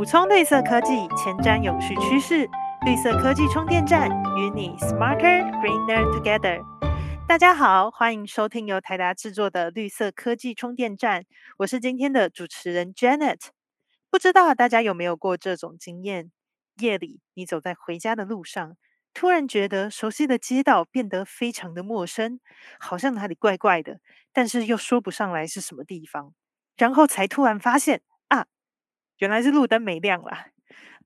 补充绿色科技，前瞻永续趋势。绿色科技充电站与你 smarter greener together。大家好，欢迎收听由台达制作的绿色科技充电站。我是今天的主持人 Janet。不知道大家有没有过这种经验？夜里你走在回家的路上，突然觉得熟悉的街道变得非常的陌生，好像哪里怪怪的，但是又说不上来是什么地方。然后才突然发现，原来是路灯没亮啦。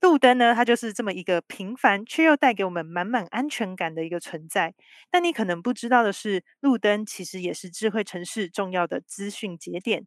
路灯呢，它就是这么一个平凡却又带给我们满满安全感的一个存在。但你可能不知道的是，路灯其实也是智慧城市重要的资讯节点。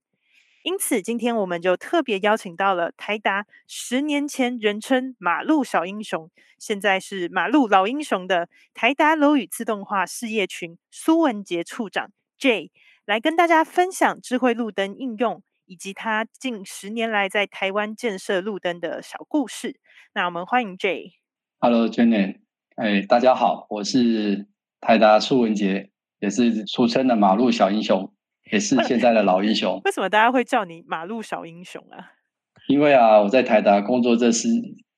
因此，今天我们就特别邀请到了台达十年前人称“马路小英雄”，现在是“马路老英雄”的台达楼宇自动化事业群苏文杰处长 J，来跟大家分享智慧路灯应用。以及他近十年来在台湾建设路灯的小故事。那我们欢迎 J。Hello，Jenny。哎，大家好，我是台达苏文杰，也是俗称的马路小英雄，也是现在的老英雄。为什么大家会叫你马路小英雄啊？因为啊，我在台达工作这十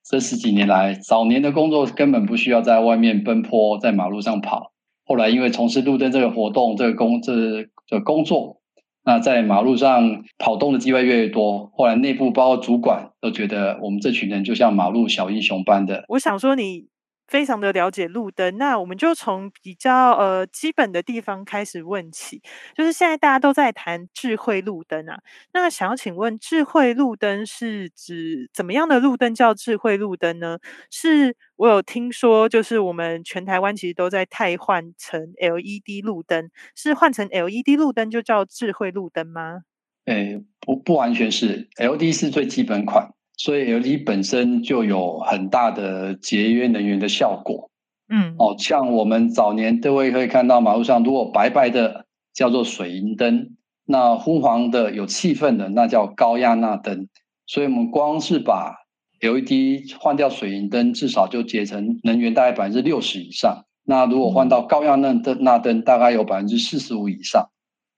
这十几年来，早年的工作根本不需要在外面奔波，在马路上跑。后来因为从事路灯这个活动，这个工这个工作。那在马路上跑动的机会越来越多，后来内部包括主管都觉得我们这群人就像马路小英雄般的。我想说你。非常的了解路灯，那我们就从比较呃基本的地方开始问起。就是现在大家都在谈智慧路灯啊，那想要请问，智慧路灯是指怎么样的路灯叫智慧路灯呢？是我有听说，就是我们全台湾其实都在太换成 LED 路灯，是换成 LED 路灯就叫智慧路灯吗？诶，不不完全是，LED 是最基本款。所以 LED 本身就有很大的节约能源的效果。嗯，哦，像我们早年都会可以看到马路上，如果白白的叫做水银灯，那昏黄的有气氛的那叫高压钠灯。所以我们光是把 LED 换掉水银灯，至少就节省能源大概百分之六十以上。那如果换到高压钠灯，钠灯大概有百分之四十五以上。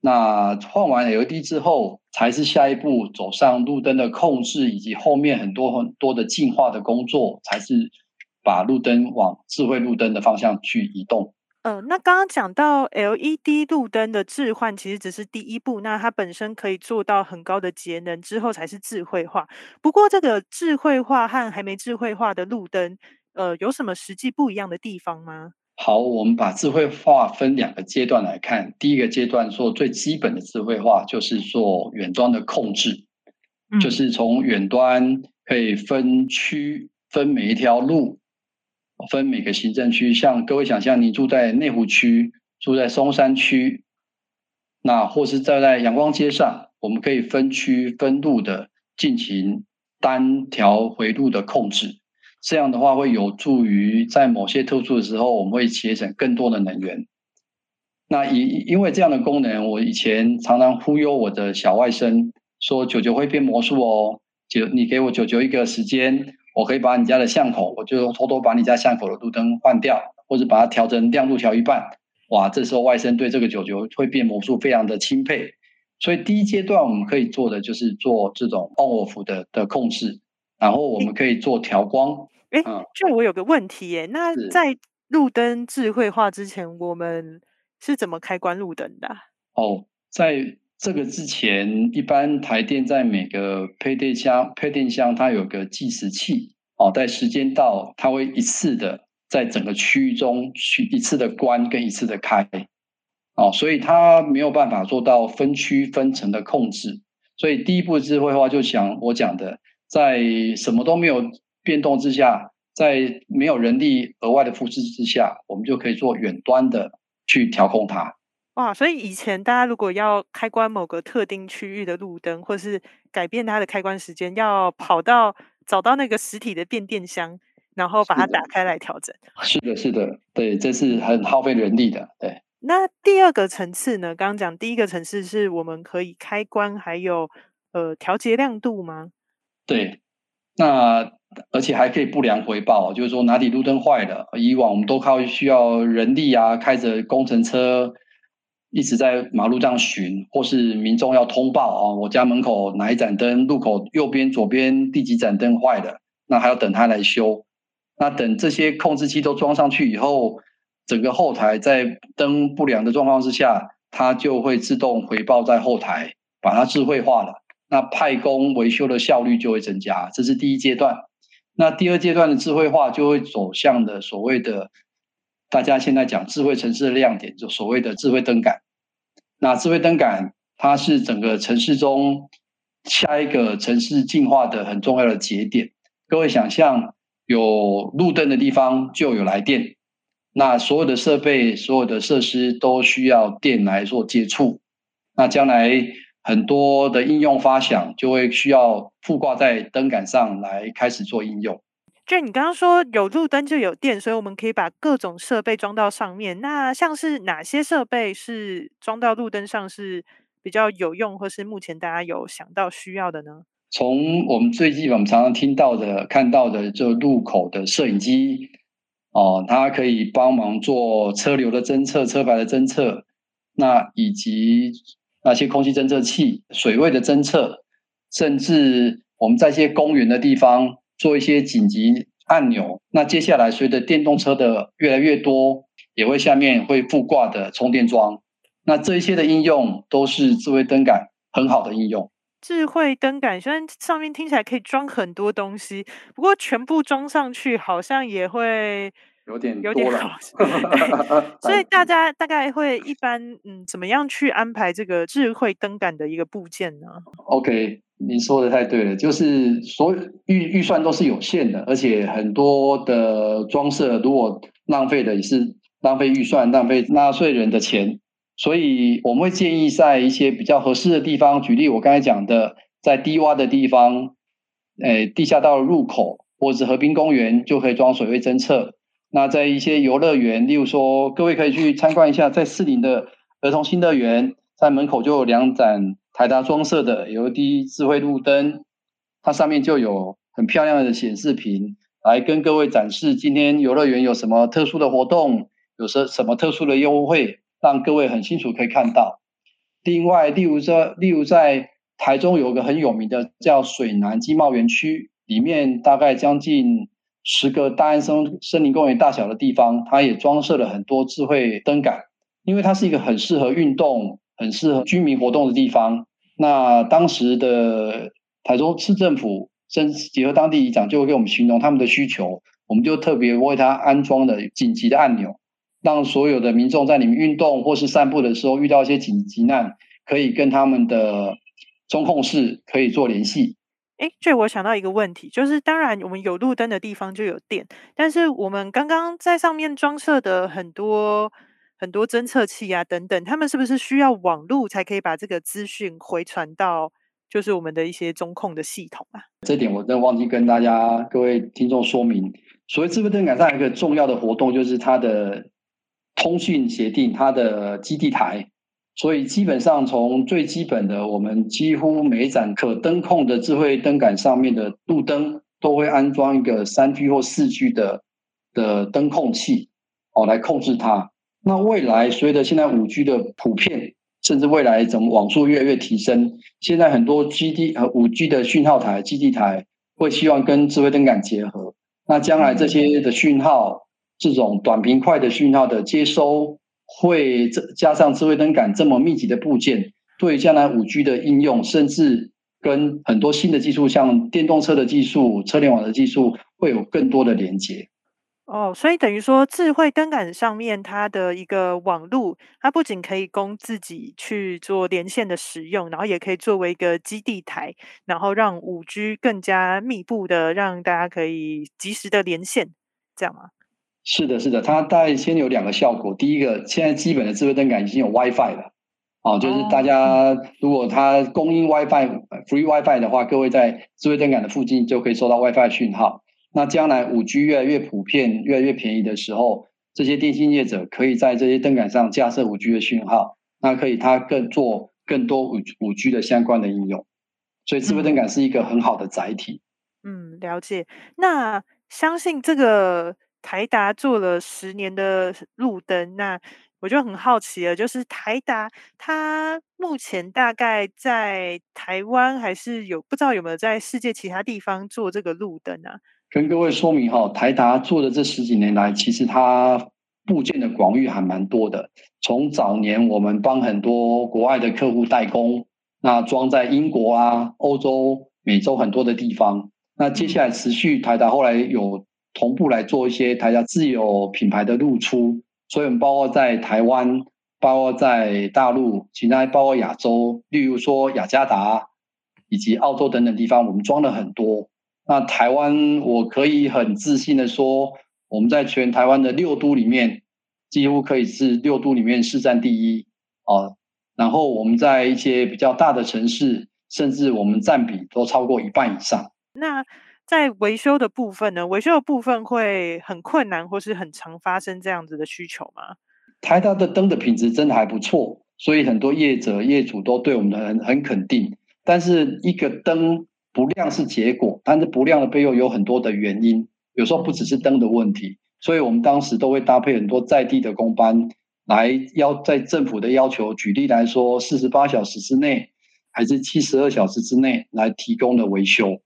那换完 LED 之后，才是下一步走上路灯的控制，以及后面很多很多的进化的工作，才是把路灯往智慧路灯的方向去移动。呃，那刚刚讲到 LED 路灯的置换，其实只是第一步，那它本身可以做到很高的节能，之后才是智慧化。不过，这个智慧化和还没智慧化的路灯，呃，有什么实际不一样的地方吗？好，我们把智慧化分两个阶段来看。第一个阶段做最基本的智慧化，就是做远端的控制，就是从远端可以分区、分每一条路、分每个行政区。像各位想象，你住在内湖区、住在松山区，那或是站在阳光街上，我们可以分区分路的进行单条回路的控制。这样的话会有助于在某些特殊的时候，我们会节省更多的能源。那因因为这样的功能，我以前常常忽悠我的小外甥说：“九九会变魔术哦，九你给我九九一个时间，我可以把你家的巷口，我就偷偷把你家巷口的路灯换掉，或者把它调成亮度调一半。”哇，这时候外甥对这个九九会变魔术非常的钦佩。所以第一阶段我们可以做的就是做这种 on off 的的控制，然后我们可以做调光。哎，就我有个问题耶，那在路灯智慧化之前，我们是怎么开关路灯的？哦，在这个之前，一般台电在每个配电箱，配电箱它有个计时器，哦，在时间到，它会一次的在整个区域中去一次的关跟一次的开，哦，所以它没有办法做到分区分层的控制。所以第一步智慧化就想我讲的，在什么都没有。变动之下，在没有人力额外的复制之下，我们就可以做远端的去调控它。哇！所以以前大家如果要开关某个特定区域的路灯，或是改变它的开关时间，要跑到找到那个实体的变电箱，然后把它打开来调整。是的，是的，对，这是很耗费人力的。对。那第二个层次呢？刚刚讲第一个层次是我们可以开关，还有呃调节亮度吗？对。那而且还可以不良回报，就是说哪里路灯坏了，以往我们都靠需要人力啊，开着工程车一直在马路上巡，或是民众要通报啊，我家门口哪一盏灯，路口右边、左边第几盏灯坏了，那还要等他来修。那等这些控制器都装上去以后，整个后台在灯不良的状况之下，它就会自动回报在后台，把它智慧化了。那派工维修的效率就会增加，这是第一阶段。那第二阶段的智慧化就会走向的所谓的。大家现在讲智慧城市的亮点，就所谓的智慧灯杆。那智慧灯杆，它是整个城市中下一个城市进化的很重要的节点。各位想象，有路灯的地方就有来电，那所有的设备、所有的设施都需要电来做接触。那将来很多的应用发想就会需要附挂在灯杆上来开始做应用。就你刚刚说有路灯就有电，所以我们可以把各种设备装到上面。那像是哪些设备是装到路灯上是比较有用，或是目前大家有想到需要的呢？从我们最基本我们常常听到的、看到的，就路口的摄影机哦，它可以帮忙做车流的侦测、车牌的侦测，那以及那些空气侦测器、水位的侦测，甚至我们在一些公园的地方。做一些紧急按钮，那接下来随着电动车的越来越多，也会下面会附挂的充电桩，那这一些的应用都是智慧灯杆很好的应用。智慧灯杆虽然上面听起来可以装很多东西，不过全部装上去好像也会有点有点好。所以大家大概会一般嗯怎么样去安排这个智慧灯杆的一个部件呢？OK。您说的太对了，就是所预预算都是有限的，而且很多的装设如果浪费的也是浪费预算、浪费纳税人的钱，所以我们会建议在一些比较合适的地方，举例我刚才讲的，在低洼的地方，诶，地下道入口或者是河滨公园就可以装水位侦测。那在一些游乐园，例如说，各位可以去参观一下，在四林的儿童新乐园，在门口就有两盏。台达装设的 LED 智慧路灯，它上面就有很漂亮的显示屏，来跟各位展示今天游乐园有什么特殊的活动，有什什么特殊的优惠，让各位很清楚可以看到。另外，例如说，例如在台中有个很有名的叫水南经贸园区，里面大概将近十个大安森森林公园大小的地方，它也装设了很多智慧灯杆，因为它是一个很适合运动。很适合居民活动的地方。那当时的台中市政府，甚至结合当地里长，就会给我们形容他们的需求。我们就特别为他安装了紧急的按钮，让所有的民众在里面运动或是散步的时候，遇到一些紧急难，可以跟他们的中控室可以做联系。哎，这我想到一个问题，就是当然我们有路灯的地方就有电，但是我们刚刚在上面装设的很多。很多侦测器啊，等等，他们是不是需要网络才可以把这个资讯回传到，就是我们的一些中控的系统啊？这点我真的忘记跟大家各位听众说明。所谓智慧灯杆上一个重要的活动，就是它的通讯协定，它的基地台。所以基本上从最基本的，我们几乎每盏可灯控的智慧灯杆上面的路灯，都会安装一个三 G 或四 G 的的灯控器，哦，来控制它。那未来随着现在五 G 的普遍，甚至未来怎么网速越来越提升，现在很多基地和五 G 的讯号台、基地台会希望跟智慧灯杆结合。那将来这些的讯号，这种短平快的讯号的接收，会加上智慧灯杆这么密集的部件，对将来五 G 的应用，甚至跟很多新的技术，像电动车的技术、车联网的技术，会有更多的连接。哦，所以等于说，智慧灯杆上面它的一个网路，它不仅可以供自己去做连线的使用，然后也可以作为一个基地台，然后让五 G 更加密布的，让大家可以及时的连线，这样吗？是的，是的，它大概先有两个效果。第一个，现在基本的智慧灯杆已经有 WiFi 了，哦，就是大家如果它供应 WiFi free WiFi 的话，各位在智慧灯杆的附近就可以收到 WiFi 讯号。那将来五 G 越来越普遍、越来越便宜的时候，这些电信业者可以在这些灯杆上架设五 G 的讯号，那可以它更做更多五五 G 的相关的应用。所以智慧灯杆是一个很好的载体。嗯，了解。那相信这个台达做了十年的路灯，那我就很好奇了，就是台达它目前大概在台湾还是有不知道有没有在世界其他地方做这个路灯啊？跟各位说明哈，台达做的这十几年来，其实它部件的广域还蛮多的。从早年我们帮很多国外的客户代工，那装在英国啊、欧洲、美洲很多的地方。那接下来持续台达后来有同步来做一些台下自有品牌的露出。所以，我们包括在台湾，包括在大陆，其他包括亚洲，例如说雅加达以及澳洲等等地方，我们装了很多。那台湾，我可以很自信的说，我们在全台湾的六都里面，几乎可以是六都里面市占第一啊。然后我们在一些比较大的城市，甚至我们占比都超过一半以上。那在维修的部分呢，维修的部分会很困难，或是很常发生这样子的需求吗？台达的灯的品质真的还不错，所以很多业者业主都对我们的很很肯定。但是一个灯不亮是结果，但是不亮的背后有很多的原因，有时候不只是灯的问题，所以我们当时都会搭配很多在地的工班来要在政府的要求，举例来说，四十八小时之内还是七十二小时之内来提供的维修。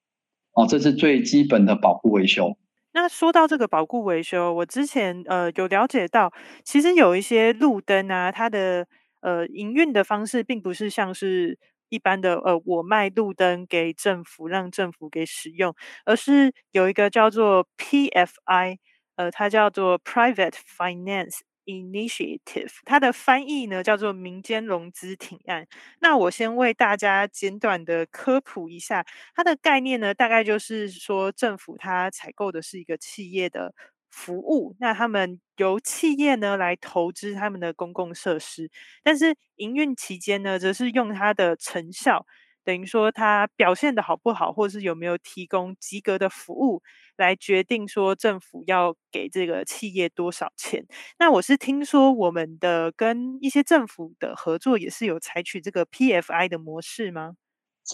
哦，这是最基本的保护维修。那说到这个保护维修，我之前呃有了解到，其实有一些路灯啊，它的呃营运的方式，并不是像是一般的呃我卖路灯给政府，让政府给使用，而是有一个叫做 PFI，呃，它叫做 Private Finance。Initiative，它的翻译呢叫做民间融资提案。那我先为大家简短的科普一下，它的概念呢，大概就是说政府它采购的是一个企业的服务，那他们由企业呢来投资他们的公共设施，但是营运期间呢，则是用它的成效。等于说，它表现的好不好，或是有没有提供及格的服务，来决定说政府要给这个企业多少钱。那我是听说，我们的跟一些政府的合作也是有采取这个 PFI 的模式吗？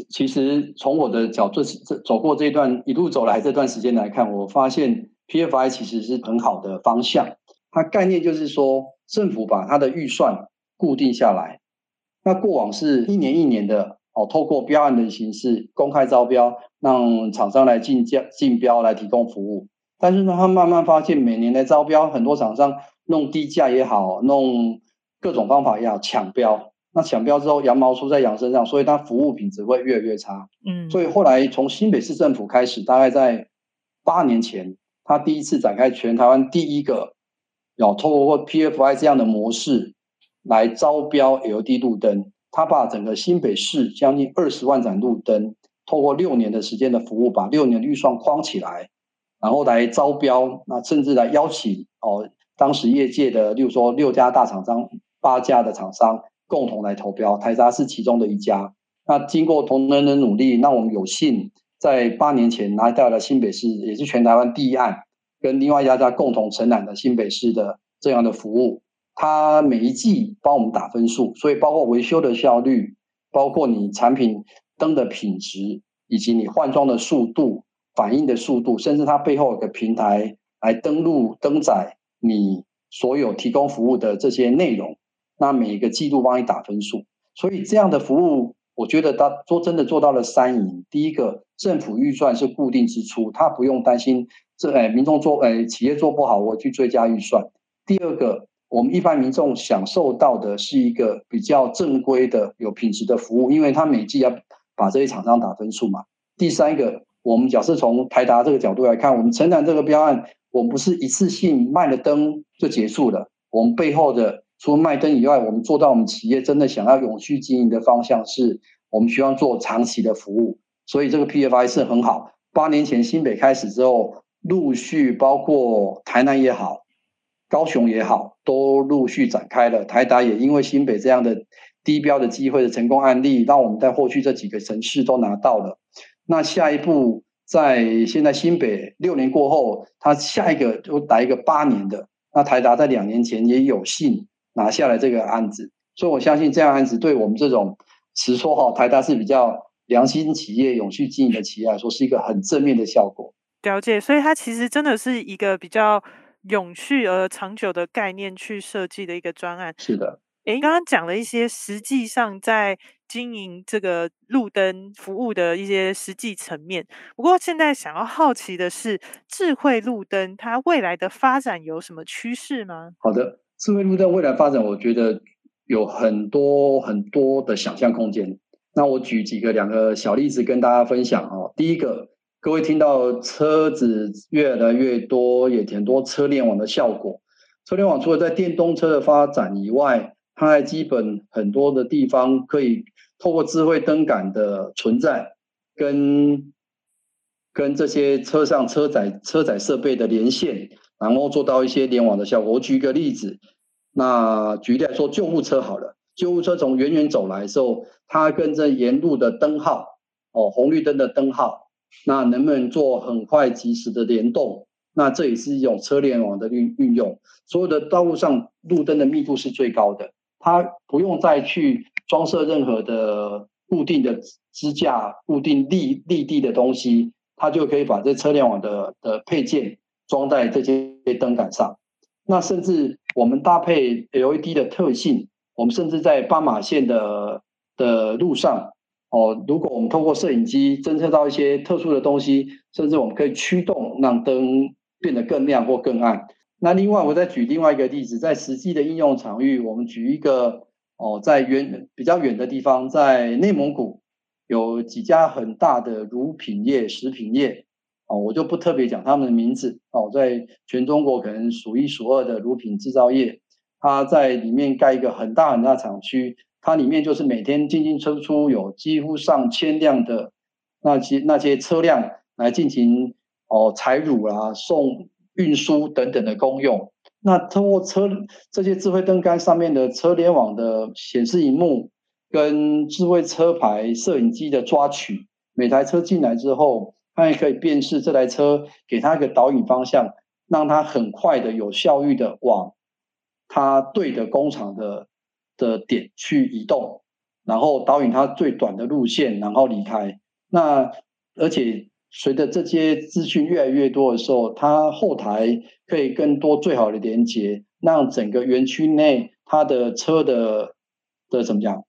其实从我的角度这走过这段一路走来这段时间来看，我发现 PFI 其实是很好的方向。它概念就是说，政府把它的预算固定下来，那过往是一年一年的。哦，透过标案的形式公开招标，让厂商来竞价竞标来提供服务。但是呢，他慢慢发现，每年的招标，很多厂商弄低价也好，弄各种方法也好抢标。那抢标之后，羊毛出在羊身上，所以它服务品质会越来越差。嗯，所以后来从新北市政府开始，大概在八年前，他第一次展开全台湾第一个要透过 PFI 这样的模式来招标 LED 路灯。他把整个新北市将近二十万盏路灯，透过六年的时间的服务，把六年预算框起来，然后来招标，那甚至来邀请哦，当时业界的，例如说六家大厂商、八家的厂商共同来投标，台达是其中的一家。那经过同仁的努力，那我们有幸在八年前拿到了新北市，也是全台湾第一案，跟另外一家家共同承揽的新北市的这样的服务。它每一季帮我们打分数，所以包括维修的效率，包括你产品灯的品质，以及你换装的速度、反应的速度，甚至它背后有个平台来登录、登载你所有提供服务的这些内容。那每一个季度帮你打分数，所以这样的服务，我觉得它做真的做到了三赢。第一个，政府预算是固定支出，它不用担心这哎民众做哎企业做不好，我去追加预算。第二个。我们一般民众享受到的是一个比较正规的、有品质的服务，因为他每季要把这些厂商打分数嘛。第三个，我们假设从台达这个角度来看，我们承揽这个标案，我们不是一次性卖了灯就结束了。我们背后的除了卖灯以外，我们做到我们企业真的想要永续经营的方向，是我们希望做长期的服务。所以这个 PFI 是很好。八年前新北开始之后，陆续包括台南也好。高雄也好，都陆续展开了。台达也因为新北这样的低标的机会的成功案例，让我们在后续这几个城市都拿到了。那下一步，在现在新北六年过后，他下一个就来一个八年的。那台达在两年前也有幸拿下了这个案子，所以我相信这样案子对我们这种实说哈，台达是比较良心企业、永续经营的企业来说，是一个很正面的效果。了解，所以它其实真的是一个比较。永续而长久的概念去设计的一个专案。是的。诶，刚刚讲了一些实际上在经营这个路灯服务的一些实际层面。不过现在想要好奇的是，智慧路灯它未来的发展有什么趋势吗？好的，智慧路灯未来发展，我觉得有很多很多的想象空间。那我举几个两个小例子跟大家分享哦。第一个，各位听到车子越来越多，也挺多车联网的效果。车联网除了在电动车的发展以外，它还基本很多的地方可以透过智慧灯杆的存在，跟跟这些车上车载车载设备的连线，然后做到一些联网的效果。我举一个例子，那举例来说，救护车好了，救护车从远远走来的时候，它跟着沿路的灯号，哦，红绿灯的灯号，那能不能做很快及时的联动？那这也是一种车联网的运运用。所有的道路上路灯的密度是最高的。它不用再去装设任何的固定的支架、固定立立地的东西，它就可以把这车联网的的配件装在这些灯杆上。那甚至我们搭配 LED 的特性，我们甚至在斑马线的的路上，哦，如果我们通过摄影机侦测到一些特殊的东西，甚至我们可以驱动让灯变得更亮或更暗。那另外，我再举另外一个例子，在实际的应用场域，我们举一个哦，在远比较远的地方，在内蒙古有几家很大的乳品业、食品业哦，我就不特别讲他们的名字哦，在全中国可能数一数二的乳品制造业，它在里面盖一个很大很大厂区，它里面就是每天进进出出有几乎上千辆的那些那些车辆来进行哦采乳啊送。运输等等的功用，那通过车这些智慧灯杆上面的车联网的显示荧幕，跟智慧车牌摄影机的抓取，每台车进来之后，它也可以辨识这台车，给它一个导引方向，让它很快的、有效率的往它对的工厂的的点去移动，然后导引它最短的路线，然后离开。那而且。随着这些资讯越来越多的时候，它后台可以更多最好的连接，让整个园区内它的车的的怎么讲，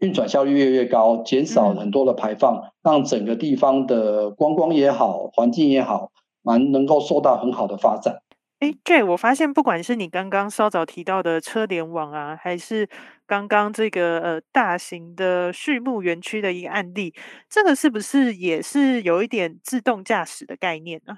运转效率越来越高，减少很多的排放，让整个地方的观光也好，环境也好，蛮能够受到很好的发展。哎，J，我发现不管是你刚刚稍早提到的车联网啊，还是刚刚这个呃大型的畜牧园区的一个案例，这个是不是也是有一点自动驾驶的概念呢？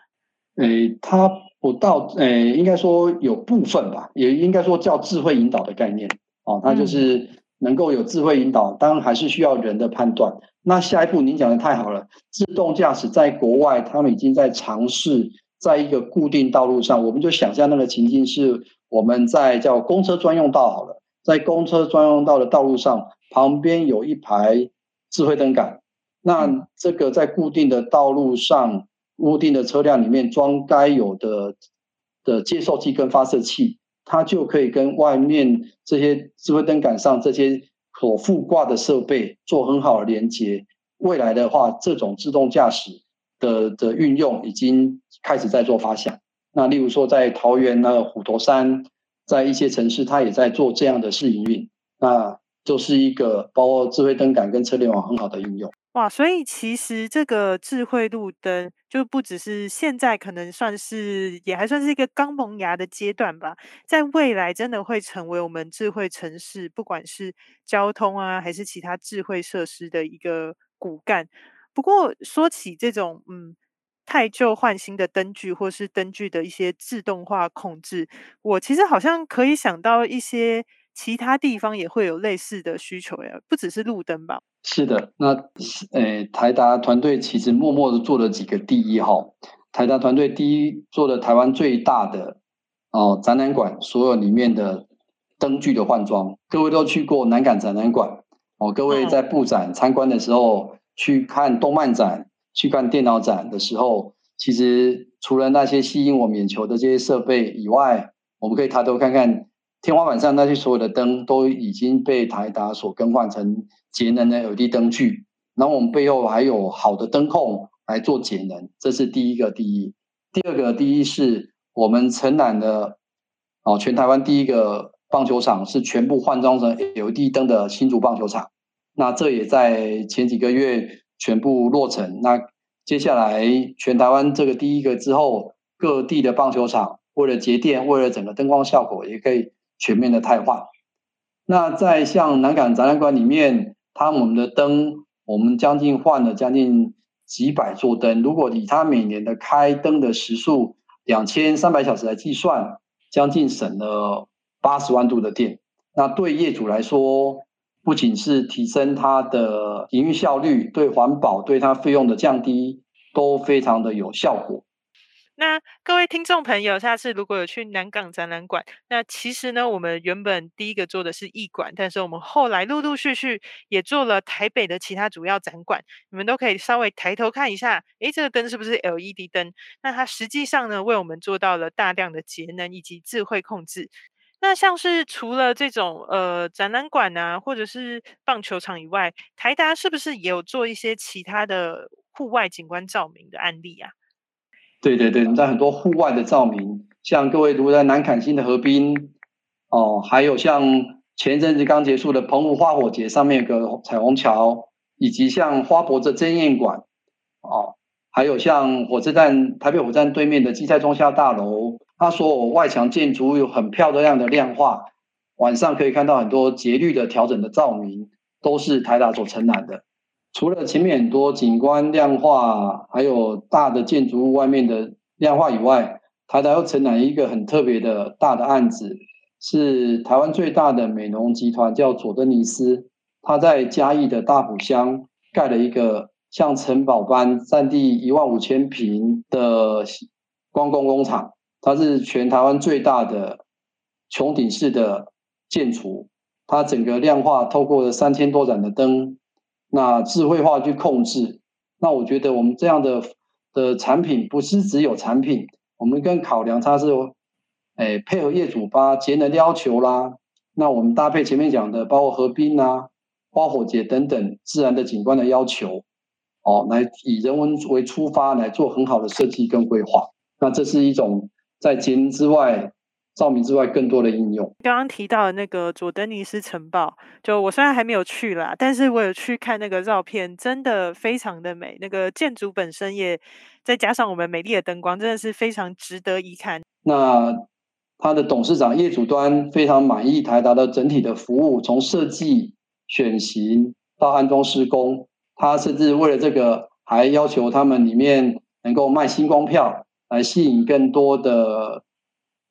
诶，它不到，诶，应该说有部分吧，也应该说叫智慧引导的概念哦，它就是能够有智慧引导，当然还是需要人的判断。那下一步您讲的太好了，自动驾驶在国外他们已经在尝试。在一个固定道路上，我们就想象那个情境是我们在叫公车专用道好了，在公车专用道的道路上，旁边有一排智慧灯杆，那这个在固定的道路上，固定的车辆里面装该有的的接收器跟发射器，它就可以跟外面这些智慧灯杆上这些可附挂的设备做很好的连接。未来的话，这种自动驾驶。的的运用已经开始在做发想。那例如说，在桃园呢、虎头山，在一些城市，它也在做这样的试营运。那就是一个包括智慧灯杆跟车联网很好的应用。哇，所以其实这个智慧路灯就不只是现在可能算是，也还算是一个刚萌芽的阶段吧。在未来，真的会成为我们智慧城市，不管是交通啊，还是其他智慧设施的一个骨干。不过说起这种嗯太旧换新的灯具，或是灯具的一些自动化控制，我其实好像可以想到一些其他地方也会有类似的需求呀，不只是路灯吧？是的，那呃台达团队其实默默的做了几个第一哈。台达团队第一做的台湾最大的哦展览馆，所有里面的灯具的换装，各位都去过南港展览馆哦，各位在布展参观的时候。去看动漫展、去看电脑展的时候，其实除了那些吸引我眼球的这些设备以外，我们可以抬头看看天花板上那些所有的灯都已经被台达所更换成节能的 LED 灯具。然后我们背后还有好的灯控来做节能，这是第一个第一。第二个第一是我们承揽的哦，全台湾第一个棒球场是全部换装成 LED 灯的新竹棒球场。那这也在前几个月全部落成。那接下来全台湾这个第一个之后，各地的棒球场为了节电，为了整个灯光效果，也可以全面的汰换。那在像南港展览馆里面，它我们的灯，我们将近换了将近几百座灯。如果以它每年的开灯的时数两千三百小时来计算，将近省了八十万度的电。那对业主来说，不仅是提升它的营运效率，对环保、对它费用的降低，都非常的有效果。那各位听众朋友，下次如果有去南港展览馆，那其实呢，我们原本第一个做的是艺馆，但是我们后来陆陆续续也做了台北的其他主要展馆，你们都可以稍微抬头看一下，诶，这个灯是不是 LED 灯？那它实际上呢，为我们做到了大量的节能以及智慧控制。那像是除了这种呃展览馆啊，或者是棒球场以外，台达是不是也有做一些其他的户外景观照明的案例啊？对对对，我们在很多户外的照明，像各位如果在南坎新的河滨，哦，还有像前阵子刚结束的澎湖花火节上面有个彩虹桥，以及像花博的珍宴馆，哦，还有像火车站台北火车站对面的基泰中校大楼，他说：“我外墙建筑有很漂亮的亮化，晚上可以看到很多节律的调整的照明，都是台达所承揽的。除了前面很多景观亮化，还有大的建筑物外面的亮化以外，台达又承揽一个很特别的大的案子，是台湾最大的美容集团叫佐登尼斯，他在嘉义的大埔乡盖了一个像城堡般占地一万五千平的光工工厂，它是全台湾最大的穹顶式的建筑，它整个量化透过了三千多盏的灯。那智慧化去控制，那我觉得我们这样的的产品不是只有产品，我们跟考量它是，哎，配合业主把节能的要求啦，那我们搭配前面讲的，包括河滨啊、花火节等等自然的景观的要求，哦，来以人文为出发来做很好的设计跟规划，那这是一种在节能之外。照明之外，更多的应用。刚刚提到的那个佐登尼斯城堡，就我虽然还没有去啦，但是我有去看那个照片，真的非常的美。那个建筑本身也再加上我们美丽的灯光，真的是非常值得一看。那他的董事长业主端非常满意台达的整体的服务，从设计、选型到安装施工，他甚至为了这个还要求他们里面能够卖星光票，来吸引更多的。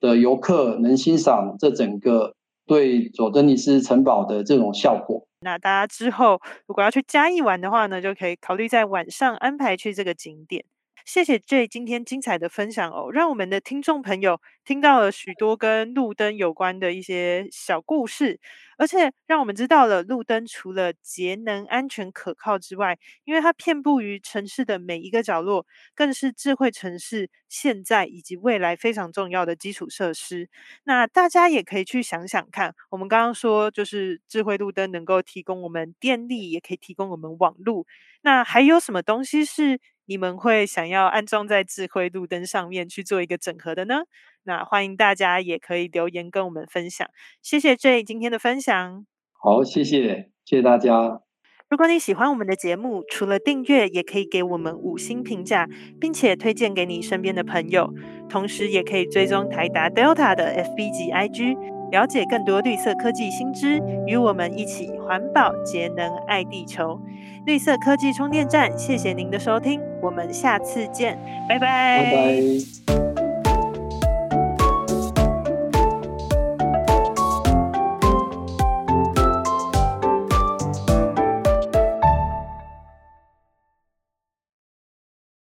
的游客能欣赏这整个对佐登尼斯城堡的这种效果。那大家之后如果要去嘉义玩的话呢，就可以考虑在晚上安排去这个景点。谢谢 J 今天精彩的分享哦，让我们的听众朋友听到了许多跟路灯有关的一些小故事，而且让我们知道了路灯除了节能、安全、可靠之外，因为它遍布于城市的每一个角落，更是智慧城市现在以及未来非常重要的基础设施。那大家也可以去想想看，我们刚刚说就是智慧路灯能够提供我们电力，也可以提供我们网路。那还有什么东西是？你们会想要安装在智慧路灯上面去做一个整合的呢？那欢迎大家也可以留言跟我们分享。谢谢 J 今天的分享。好，谢谢，谢谢大家。如果你喜欢我们的节目，除了订阅，也可以给我们五星评价，并且推荐给你身边的朋友。同时，也可以追踪台达 Delta 的 FB 及 IG。了解更多绿色科技新知，与我们一起环保节能爱地球。绿色科技充电站，谢谢您的收听，我们下次见，拜拜。拜拜。